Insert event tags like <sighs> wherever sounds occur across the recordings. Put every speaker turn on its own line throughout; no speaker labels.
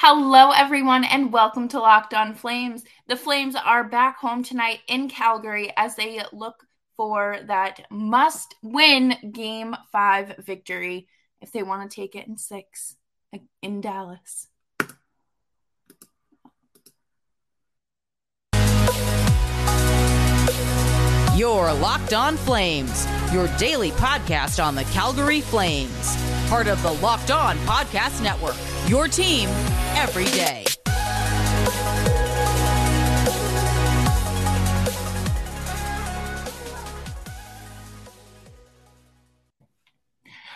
Hello, everyone, and welcome to Locked On Flames. The Flames are back home tonight in Calgary as they look for that must win game five victory if they want to take it in six in Dallas.
Your Locked On Flames, your daily podcast on the Calgary Flames, part of the Locked On Podcast Network. Your team every day.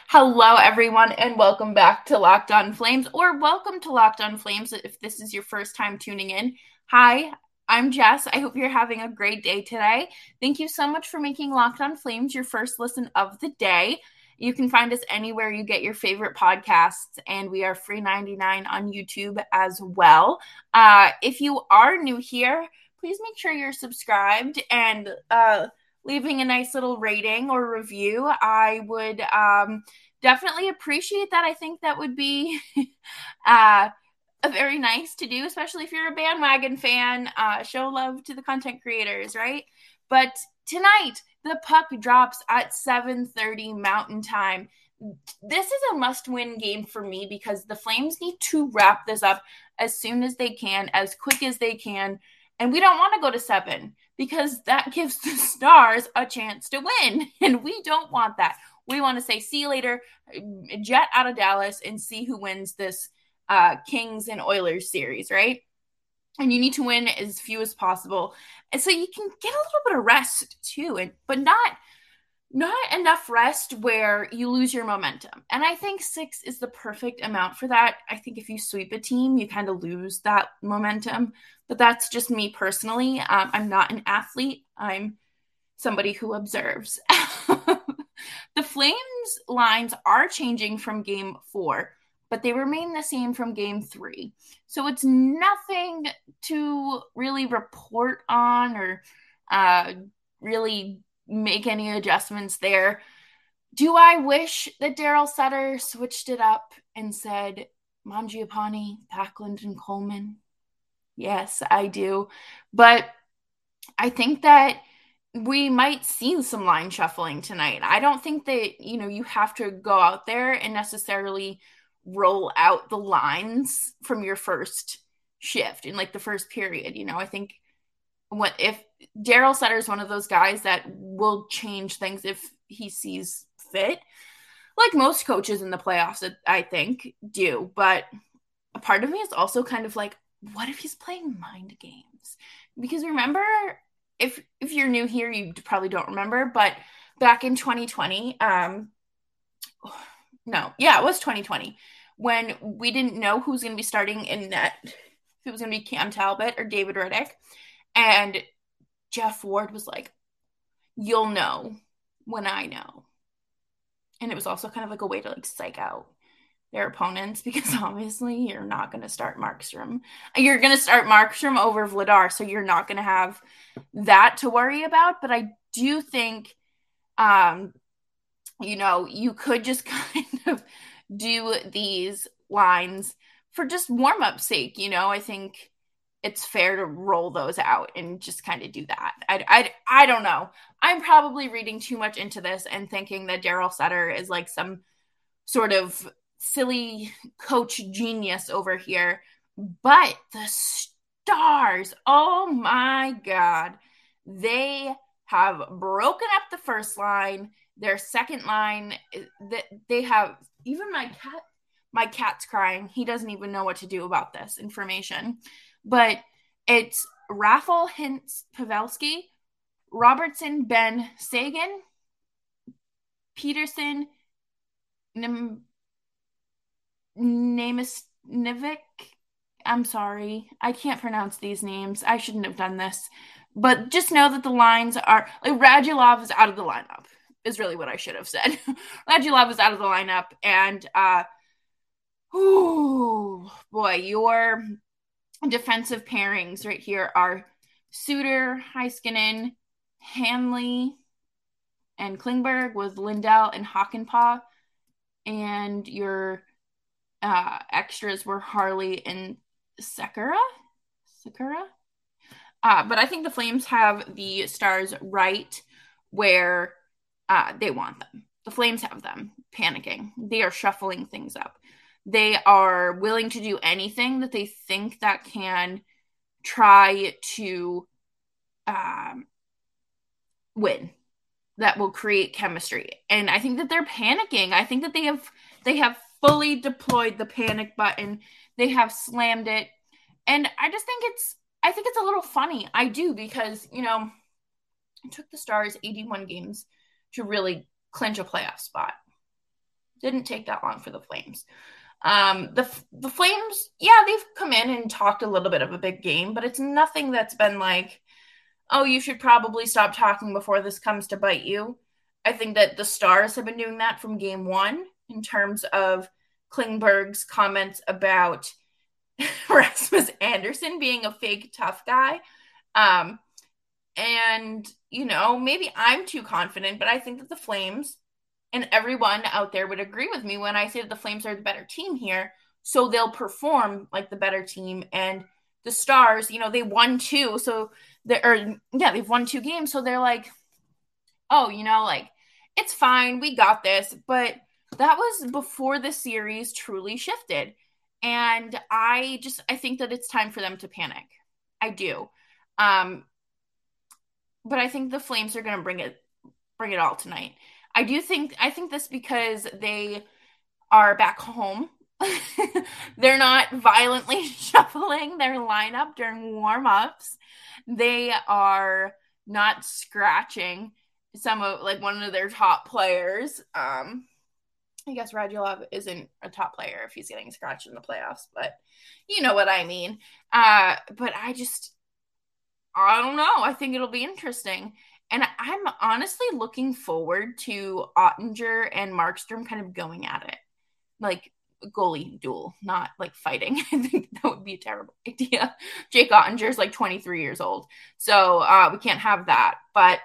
Hello, everyone, and welcome back to Locked On Flames, or welcome to Locked On Flames if this is your first time tuning in. Hi, I'm Jess. I hope you're having a great day today. Thank you so much for making Locked On Flames your first listen of the day. You can find us anywhere you get your favorite podcasts, and we are free 99 on YouTube as well. Uh, if you are new here, please make sure you're subscribed and uh, leaving a nice little rating or review. I would um, definitely appreciate that. I think that would be <laughs> uh, very nice to do, especially if you're a bandwagon fan. Uh, show love to the content creators, right? But tonight, the puck drops at 7:30 Mountain Time. This is a must-win game for me because the Flames need to wrap this up as soon as they can, as quick as they can, and we don't want to go to 7 because that <laughs> gives the Stars a chance to win, <laughs> and we don't want that. We want to say see you later, jet out of Dallas and see who wins this uh, Kings and Oilers series, right? And you need to win as few as possible. And so you can get a little bit of rest too and but not not enough rest where you lose your momentum. And i think six is the perfect amount for that. I think if you sweep a team you kind of lose that momentum but that's just me personally. Um, i'm not an athlete. I'm somebody who observes. <laughs> The flames lines are changing from game four but they remain the same from game three. So it's nothing to really report on or uh, really make any adjustments there. Do I wish that Daryl Sutter switched it up and said Mangiapane, Backlund, and Coleman? Yes, I do. But I think that we might see some line shuffling tonight. I don't think that, you know, you have to go out there and necessarily roll out the lines from your first shift in like the first period. You know, I think what if Daryl Sutter is one of those guys that will change things if he sees fit, like most coaches in the playoffs, I think do. But a part of me is also kind of like, what if he's playing mind games? Because remember, if if you're new here, you probably don't remember, but back in 2020, um, no, yeah, it was 2020 when we didn't know who was going to be starting in net, if it was going to be Cam Talbot or David Rittich. And Geoff Ward was like, You'll know when I know. And it was also kind of like a way to like psych out their opponents <laughs> because obviously you're not going to start Markstrom. You're going to start Markstrom over Vladar, so you're not going to have that to worry about. But I do think, um, you know, you could just <laughs> kind of do these lines for just warm up sake. You know, I think it's fair to roll those out and just kind of do that. I, I, I don't know. I'm probably reading too much into this and thinking that Daryl Sutter is like some sort of silly coach genius over here. But the stars, oh my God, they have broken up the first line. Their second line, eh, that they have even my cat my cat's crying. He doesn't even know what to do about this information. But it's Raffl Hintz Pavelski, Robertson Benn Seguin, Peterson Nim Nivik. I'm sorry. I can't pronounce these names. I shouldn't have done this. But just know that the lines are like Radulov is out of the lineup is really what I should have said. <laughs> Radulov was out of the lineup, and uh, oh boy, your defensive pairings right here are Suter, Heiskanen, Hanley, and Klingberg with Lindell and Hakanpää, and your uh, extras were Harley and Sekera. Sekera. Uh, but I think the Flames have the stars right where uh, they want them. The Flames have them panicking. They are shuffling things up. They are willing to do anything that they think that can try to um, win that will create chemistry and i think that they're panicking i think that they have they have fully deployed the panic button they have slammed it and i just think it's i think it's a little funny i do because you know it took the stars 81 games to really clinch a playoff spot didn't take that long for the flames um, the the Flames, yeah, they've come in and talked a little bit of a big game, but it's nothing that's been like, oh, you should probably stop talking before this comes to bite you. I think that the Stars have been doing that from game one in terms of Klingberg's comments about <laughs> Rasmus Andersson being a fake tough guy. Um, and, you know, maybe I'm too confident, but I think that the Flames and everyone out there would agree with me when I say that the Flames are the better team here. So they'll perform like the better team. And the Stars, you know, they won two. So they're, yeah, they've won two games. So they're like, oh, you know, like it's fine. We got this. But that was before the series truly shifted. And I just, I think that it's time for them to panic. I do. Um, but I think the Flames are going to bring it, bring it all tonight. I do think I think this because they are back home. <laughs> They're not violently <laughs> shuffling their lineup during warm-ups. They are not scratching some of like one of their top players. Um I guess Radulov isn't a top player if he's getting scratched in the playoffs, but you know what I mean. Uh, but I just, I don't know. I think it'll be interesting. And I'm honestly looking forward to Oettinger and Markstrom kind of going at it. Like goalie duel, not like fighting. <laughs> I think that would be a terrible <laughs> idea. Jake Oettinger is like 23 years old. So uh, we can't have that. But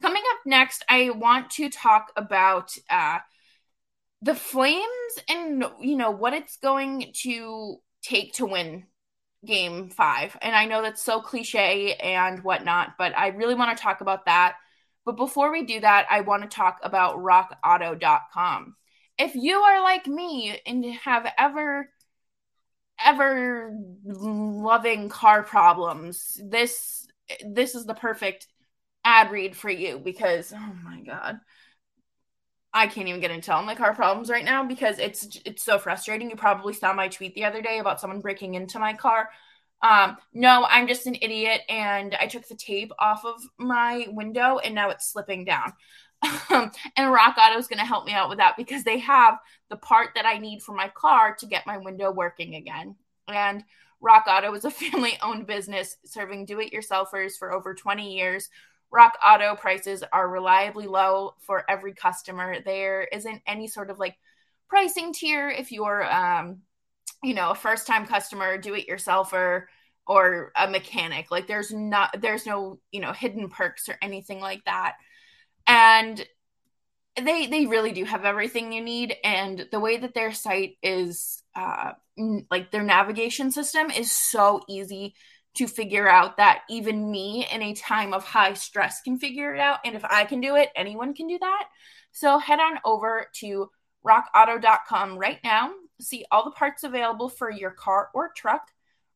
coming up next, I want to talk about uh, the Flames and, you know, what it's going to take to win game five. And I know that's so cliche and whatnot, but I really want to talk about that. But before we do that, I want to talk about rockauto.com. If you are like me and have ever ever loving car problems, this this is the perfect ad read for you because oh my god. I can't even get into all my car problems right now because it's it's so frustrating. You probably saw my tweet the other day about someone breaking into my car. Um, no, I'm just an idiot and I took the tape off of my window and now it's slipping down. Um, and Rock Auto is going to help me out with that because they have the part that I need for my car to get my window working again. And Rock Auto is a <laughs> family owned business serving do it yourselfers for over 20 years. Rock Auto prices are reliably low for every customer. There isn't any sort of like pricing tier if you're um you know, a first time customer, do it yourselfer or a mechanic. Like there's not there's no, you know, hidden perks or anything like that. And they they really do have everything you need and the way that their site is uh like their navigation system is so easy to figure out that even me in a time of high stress can figure it out. And if I can do it, anyone can do that. So head on over to rockauto.com right now, see all the parts available for your car or truck.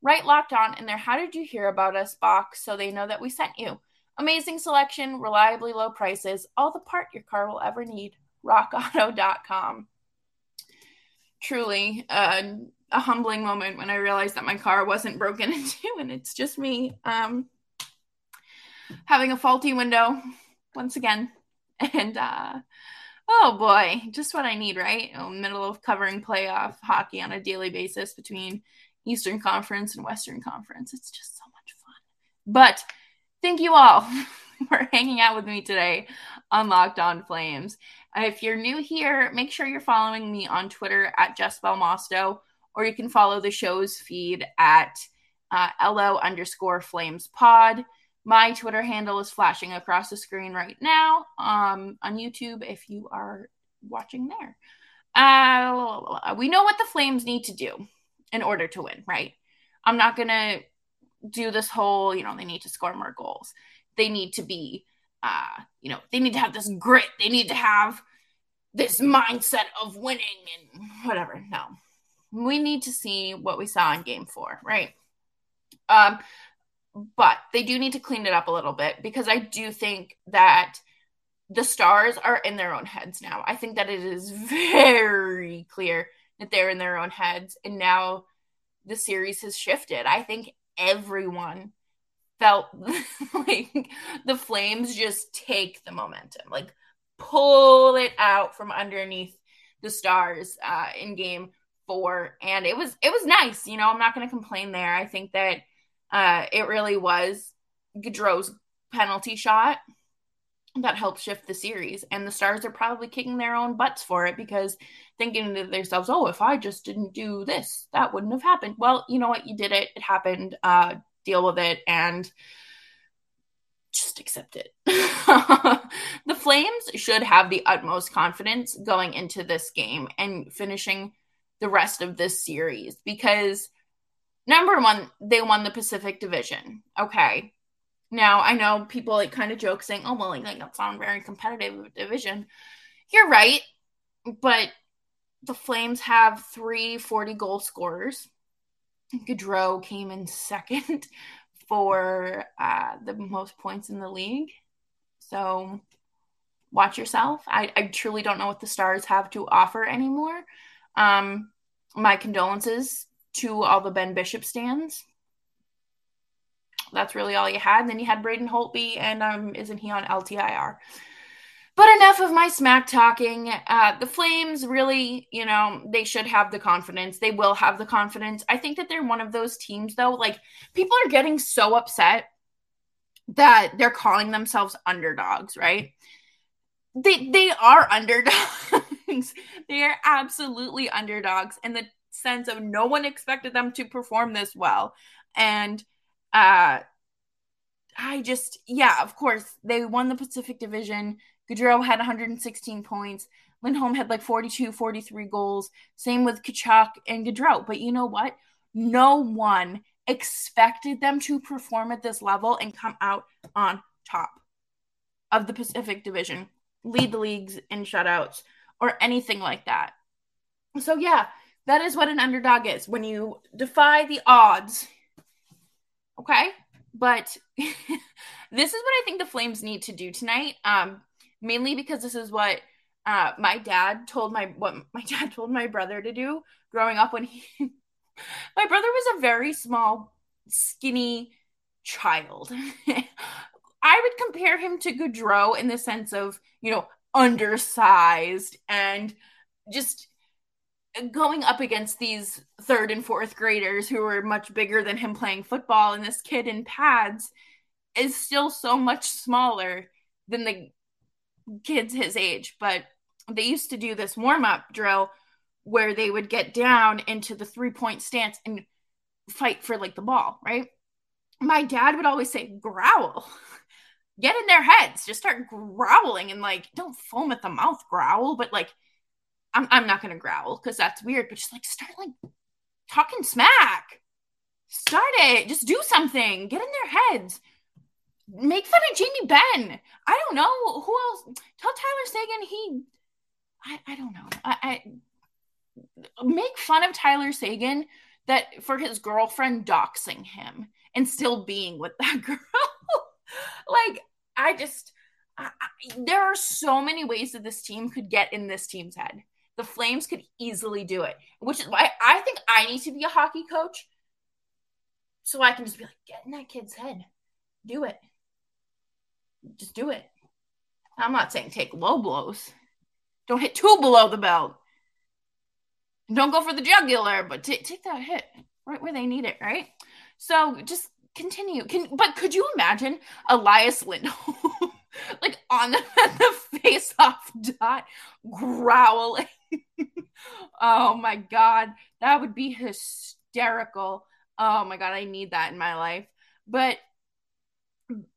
Right locked on in their How Did You Hear About Us box so they know that we sent you. Amazing selection, reliably low prices, all the part your car will ever need. RockAuto.com. Truly, uh, a humbling moment when I realized that my car wasn't broken <laughs> into and it's just me um, having a faulty window once again. <laughs> And uh, oh boy, just what I need, right? The middle of covering playoff hockey on a daily basis between Eastern Conference and Western Conference. It's just so much fun. But thank you all <laughs> for hanging out with me today on Locked On Flames. If you're new here, make sure you're following me on Twitter at Jess Belmosto or you can follow the show's feed at uh, LO underscore flames pod. My Twitter handle is flashing across the screen right now um, on YouTube if you are watching there. uh, we know what the Flames need to do in order to win, right? I'm not going to do this whole, you know, they need to score more goals. They need to be, uh, you know, they need to have this grit. They need to have this mindset of winning and whatever. No, we need to see what we saw in game four, right? Um, but they do need to clean it up a little bit because I do think that the stars are in their own heads now. I think that it is <laughs> very clear that they're in their own heads. And now the series has shifted. I think everyone felt <laughs> like the Flames just take the momentum, like pull it out from underneath the stars uh, in game four. And it was it was nice. You know, I'm not going to complain there. I think that uh, it really was Gaudreau's penalty shot that helped shift the series. And the Stars are probably kicking their own butts for it because thinking to themselves, oh, if I just didn't do this, that wouldn't have happened. Well, you know what? You did it. It happened. Uh, deal with it and just accept it. <laughs> the Flames should have the utmost confidence going into this game and finishing the rest of this series because number one, they won the Pacific Division. Okay. Now I know people like kind of joke saying, "Oh well, like, that's not a very competitive division." You're right, but the Flames have three 40 goal scorers. Gaudreau came in second <laughs> for uh, the most points in the league. So watch yourself. I, I truly don't know what the Stars have to offer anymore. Um, my condolences to all the Ben Bishop stands that's really all you had. And then you had Braden Holtby, and um, isn't he on LTIR? But enough of my smack talking. Uh, the Flames really, you know, they should have the confidence. They will have the confidence. I think that they're one of those teams, though. Like people are getting so upset that they're calling themselves underdogs, right? They they are <laughs> underdogs. They are absolutely underdogs in the sense of no one expected them to perform this well, and uh, I just, yeah, of course, they won the Pacific Division. Gaudreau had 116 points. Lindholm had like 42, 43 goals. Same with Tkachuk and Gaudreau. But you know what? No one expected them to perform at this level and come out on top of the Pacific Division, lead the leagues in shutouts, or anything like that. So, yeah, that is what an underdog is. When you defy the odds, Okay. But <laughs> this is what I think the Flames need to do tonight. Um, mainly because this is what uh, my dad told my what my <laughs> dad told my brother to do growing up when he <laughs> my brother was a very small, skinny child. I would compare him to Gaudreau in the sense of, you know, undersized and just going up against these third and fourth graders who are much bigger than him playing football and this kid in pads is still so much smaller than the kids his age. But they used to do this warm-up drill where they would get down into the three-point stance and fight for like the ball right? My dad would always say growl <laughs> get in their heads just start growling and like don't foam at the mouth growl but like I'm, I'm not to growl because that's weird, but just like start like talking smack. Start it. Just do something. Get in their heads. Make fun of Jamie Benn. I don't know who else. Tell Tyler Seguin he. I, I don't know. I, I make fun of Tyler Seguin that for his girlfriend doxing him and still being with that <laughs> girl. like I just I, I, there are so many ways that this team could get in this team's head. The Flames could easily do it, which is why I think I need to be a hockey coach so I can just be like, get in that kid's head. Do it. Just do it. I'm not saying take low blows. Don't hit two below the belt. Don't go for the jugular, but t- take that hit right where they need it, right? So just continue. Can but could you imagine Elias Lindholm <laughs> like on the, <laughs> the face off dot growling? <laughs> oh my god, that would be hysterical. Oh my god, I need that in my life. But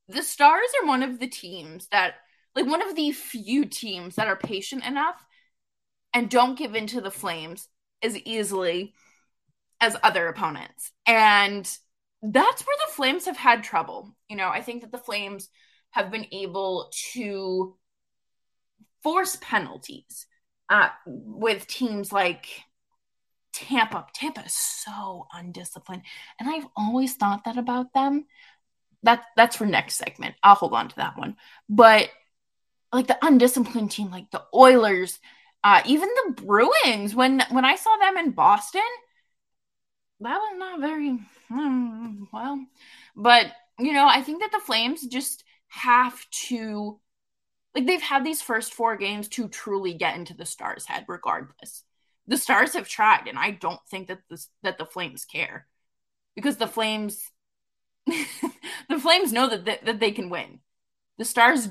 the Stars are one of the teams that like one of the few teams that are patient enough and don't give in to the Flames as easily as other opponents. And that's where the Flames have had trouble. You know, I think that the Flames have been able to force penalties uh, with teams like Tampa. Tampa is so undisciplined, and I've always thought that about them. That that's for next segment. I'll hold on to that one. But like the undisciplined team, like the Oilers, uh, even the Bruins. When when I saw them in Boston, that was not very hmm, well. But you know, I think that the Flames just have to like they've had these first four games to truly get into the Stars' head, regardless. The Stars have tried, and I don't think that the that the Flames care because the Flames <laughs> the Flames know that that they can win. The Stars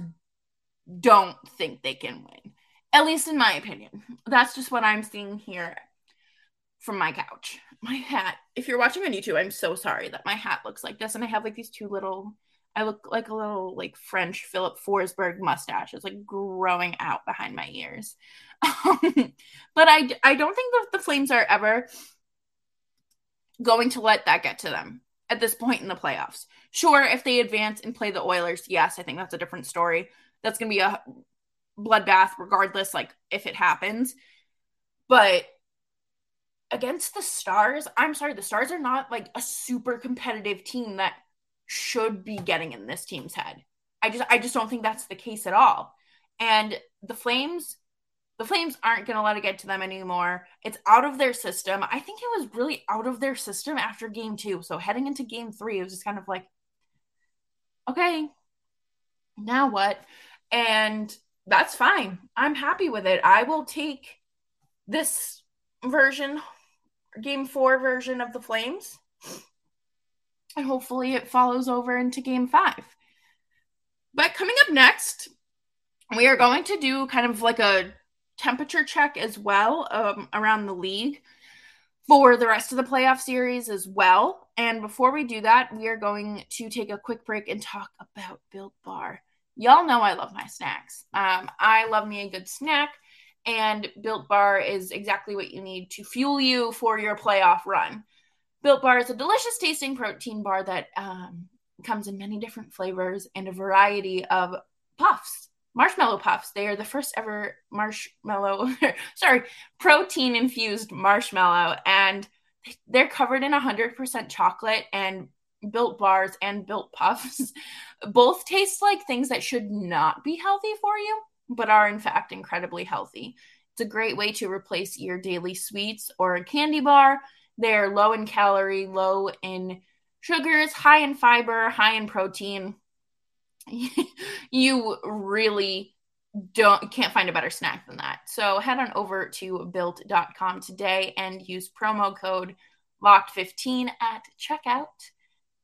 don't think they can win, at least in my opinion. That's just what I'm seeing here from my couch. My hat. If you're watching on YouTube, I'm so sorry that my hat looks like this, and I have like these two little I look like a little like French Filip Forsberg mustache. It's like growing out behind my ears. <laughs> But I, I don't think that the Flames are ever going to let that get to them at this point in the playoffs. Sure, if they advance and play the Oilers, yes, I think that's a different story. That's going to be a bloodbath regardless, like if it happens. But against the Stars, I'm sorry, the Stars are not like a super competitive team that should be getting in this team's head. I just I just don't think that's the case at all. And the Flames the Flames aren't going to let it get to them anymore. It's out of their system. I think it was really out of their system after game 2. So heading into game 3 it was just kind of like okay, now what? And that's fine. I'm happy with it. I will take this version game 4 version of the Flames and hopefully it follows over into game five. But coming up next, we are going to do kind of like a temperature check as well um, around the league for the rest of the playoff series as well. And before we do that, we are going to take a quick break and talk about Built Bar. Y'all know I love my snacks. Um, I love me a good snack, and Built Bar is exactly what you need to fuel you for your playoff run. Built Bar is a delicious tasting protein bar that um, comes in many different flavors and a variety of puffs, marshmallow puffs. They are the first ever marshmallow, <laughs> sorry, protein infused marshmallow, and they're covered in 100% chocolate and built bars and built puffs <laughs> both taste like things that should not be healthy for you but are in fact incredibly healthy it's a great way to replace your daily sweets or a candy bar they're low in calorie, low in sugars, high in fiber, high in protein. <laughs> you really don't can't find a better snack than that. So head on over to built.com today and use promo code locked15 at checkout.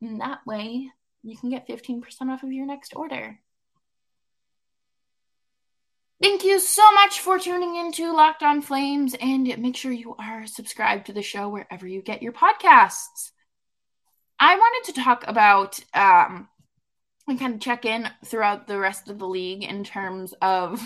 And that way you can get 15% off of your next order. Thank you so much for tuning into Locked On Flames and make sure you are subscribed to the show wherever you get your podcasts. I wanted to talk about um, and kind of check in throughout the rest of the league in terms of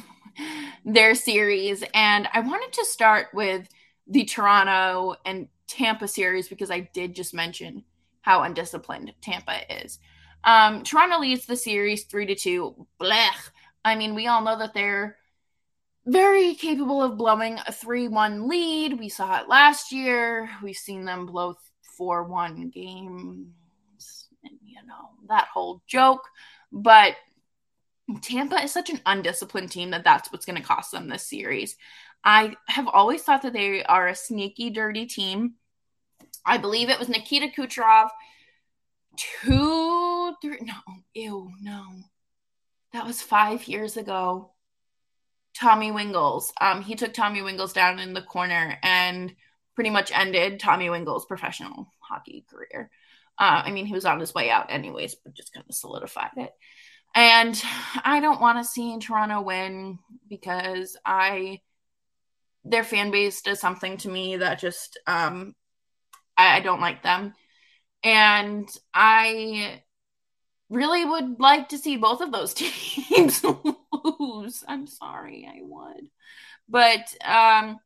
<laughs> their series. And I wanted to start with the Toronto and Tampa series because I did just mention how undisciplined Tampa is. Um, Toronto leads the series three to two. Blech. I mean, we all know that they're very capable of blowing a 3 1 lead. We saw it last year. We've seen them blow 4 1 games, and you know, that whole joke. But Tampa is such an undisciplined team that that's what's going to cost them this series. I have always thought that they are a sneaky, dirty team. I believe it was Nikita Kucherov two, three, no, ew, no. That was five years ago Tommy Wingels. Um, he took Tommy Wingels down in the corner and pretty much ended Tommy Wingels' professional hockey career. Uh, I mean, he was on his way out anyways, but just kind of solidified it. And I don't want to see Toronto win because I their fan base does something to me that just um, I, I don't like them. And I really would like to see both of those <laughs> teams lose. I'm sorry, I would. But um,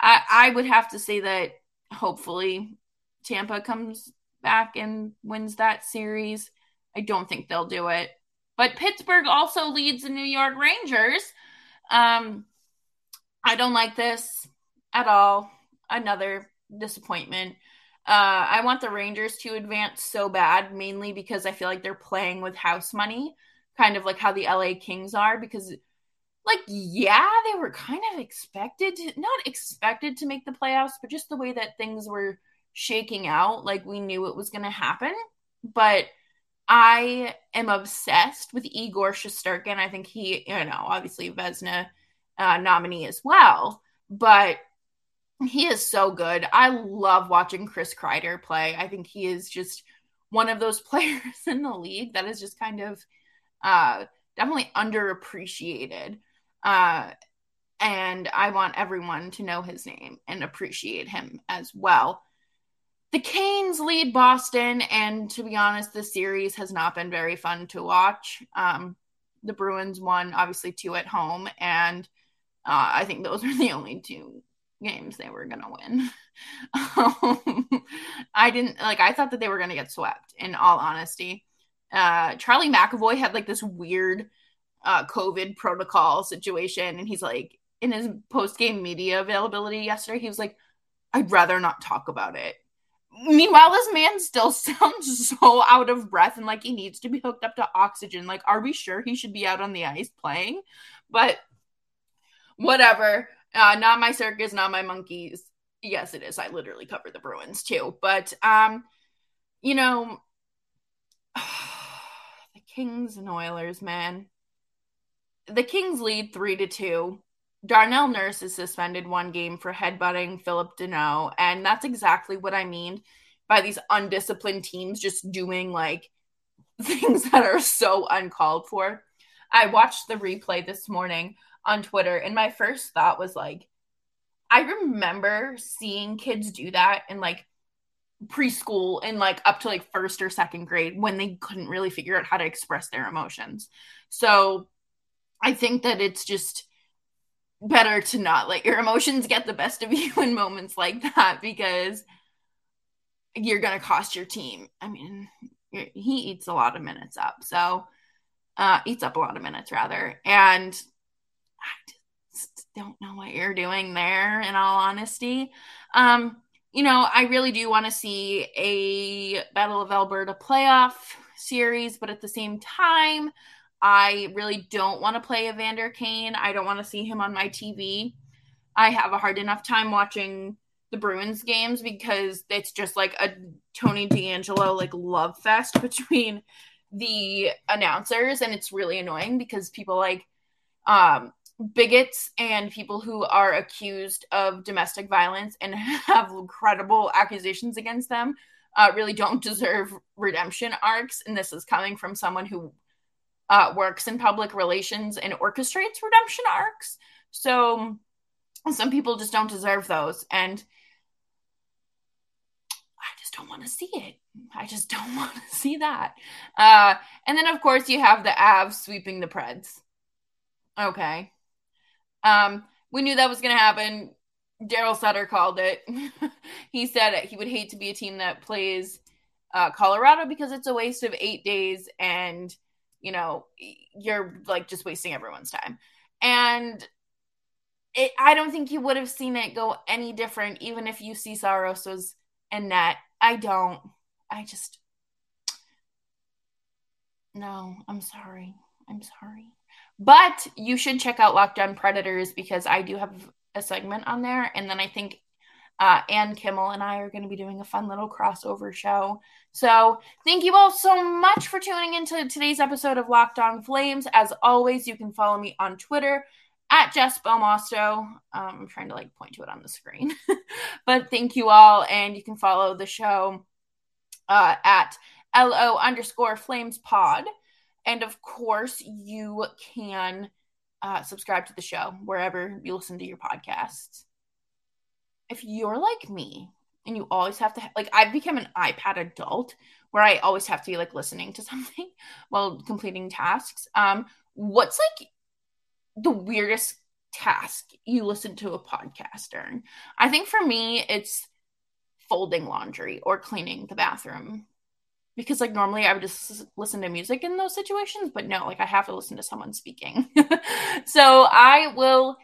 I, I would have to say that hopefully Tampa comes back and wins that series. I don't think they'll do it. But Pittsburgh also leads the New York Rangers. Um, I don't like this at all. Another disappointment. Uh, I want the Rangers to advance so bad, mainly because I feel like they're playing with house money, kind of like how the LA Kings are. Because, like, yeah, they were kind of expected, to, not expected to make the playoffs, but just the way that things were shaking out, like we knew it was going to happen. But I am obsessed with Igor Shesterkin. I think he, you know, obviously Vezina uh, nominee as well, but he is so good. I love watching Chris Kreider play. I think he is just one of those <laughs> players in the league that is just kind of uh, definitely underappreciated. Uh, and I want everyone to know his name and appreciate him as well. The Canes lead Boston, and to be honest, the series has not been very fun to watch. Um, the Bruins won, obviously, two at home, and uh, I think those <laughs> are the only two games they were gonna win. <laughs> um, I didn't like. I thought that they were gonna get swept. In all honesty, uh, Charlie McAvoy had like this weird uh, COVID protocol situation, and he's like in his post game media availability yesterday, he was like, "I'd rather not talk about it." Meanwhile, this man still <laughs> sounds so out of breath and like he needs to be hooked up to oxygen. Like, are we sure he should be out on the ice playing? But whatever. Uh, not my circus, not my monkeys. Yes, it is. I literally cover the Bruins too. But um, you know, <sighs> the Kings and Oilers, man. The Kings lead three to two. Darnell Nurse is suspended one game for headbutting Phillip Danault, and that's exactly what I mean by these undisciplined teams just doing like <laughs> things that are so uncalled for. I watched the replay this morning on Twitter, and my first thought was like, I remember seeing kids do that in like preschool and like up to like first or second grade when they couldn't really figure out how to express their emotions. So I think that it's just better to not let your emotions get the best of you <laughs> in moments like that because you're going to cost your team. I mean, he eats a lot of minutes up. So, uh, eats up a lot of minutes rather. And don't know what you're doing there, in all honesty. Um, you know, I really do want to see a Battle of Alberta playoff series, but at the same time, I really don't want to play Evander Kane. I don't want to see him on my TV. I have a hard enough time watching the Bruins games because it's just like a Tony DeAngelo like love fest <laughs> between the announcers and it's really annoying because people like um bigots and people who are accused of domestic violence and <laughs> have credible accusations against them uh, really don't deserve redemption arcs. And this is coming from someone who uh, works in public relations and orchestrates redemption arcs. So some people just don't deserve those. And I just don't want to see it. I just don't <laughs> want to see that. Uh, and then, of course, you have the Avs sweeping the Preds. Okay. Um, we knew that was going to happen. Daryl Sutter called it. <laughs> he said he would hate to be a team that plays uh, Colorado because it's a waste of eight days and, you know, you're like just wasting everyone's time. And it, I don't think you would have seen it go any different, even if Juuse Saros was in net. I don't. I just. No, I'm sorry. I'm sorry. But you should check out Locked On Predators because I do have a segment on there. And then I think uh, Ann Kimmel and I are going to be doing a fun little crossover show. So thank you all so much for tuning into today's episode of Locked On Flames. As always, you can follow me on Twitter at Jess Belmosto. Um, I'm trying to like point to it on the screen. <laughs> but thank you all. And you can follow the show uh, at LO underscore flames pod. And of course, you can uh, subscribe to the show wherever you listen to your podcasts. If you're like me and you always have to, like, I've become an iPad adult where I always have to be like listening to <laughs> something while completing tasks. Um, what's like the weirdest task you listen to a podcast during. I think for me, it's folding laundry or cleaning the bathroom. Because like normally I would just listen to music in those situations, but no, like I have to listen to someone speaking. <laughs> so I will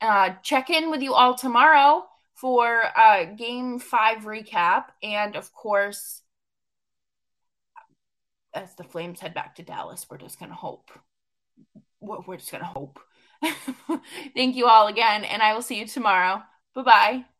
uh, check in with you all tomorrow for uh, game five recap. And of course, as the Flames head back to Dallas, we're just to hope. We're just to hope. <laughs> Thank you all again, and I will see you tomorrow. Bye bye.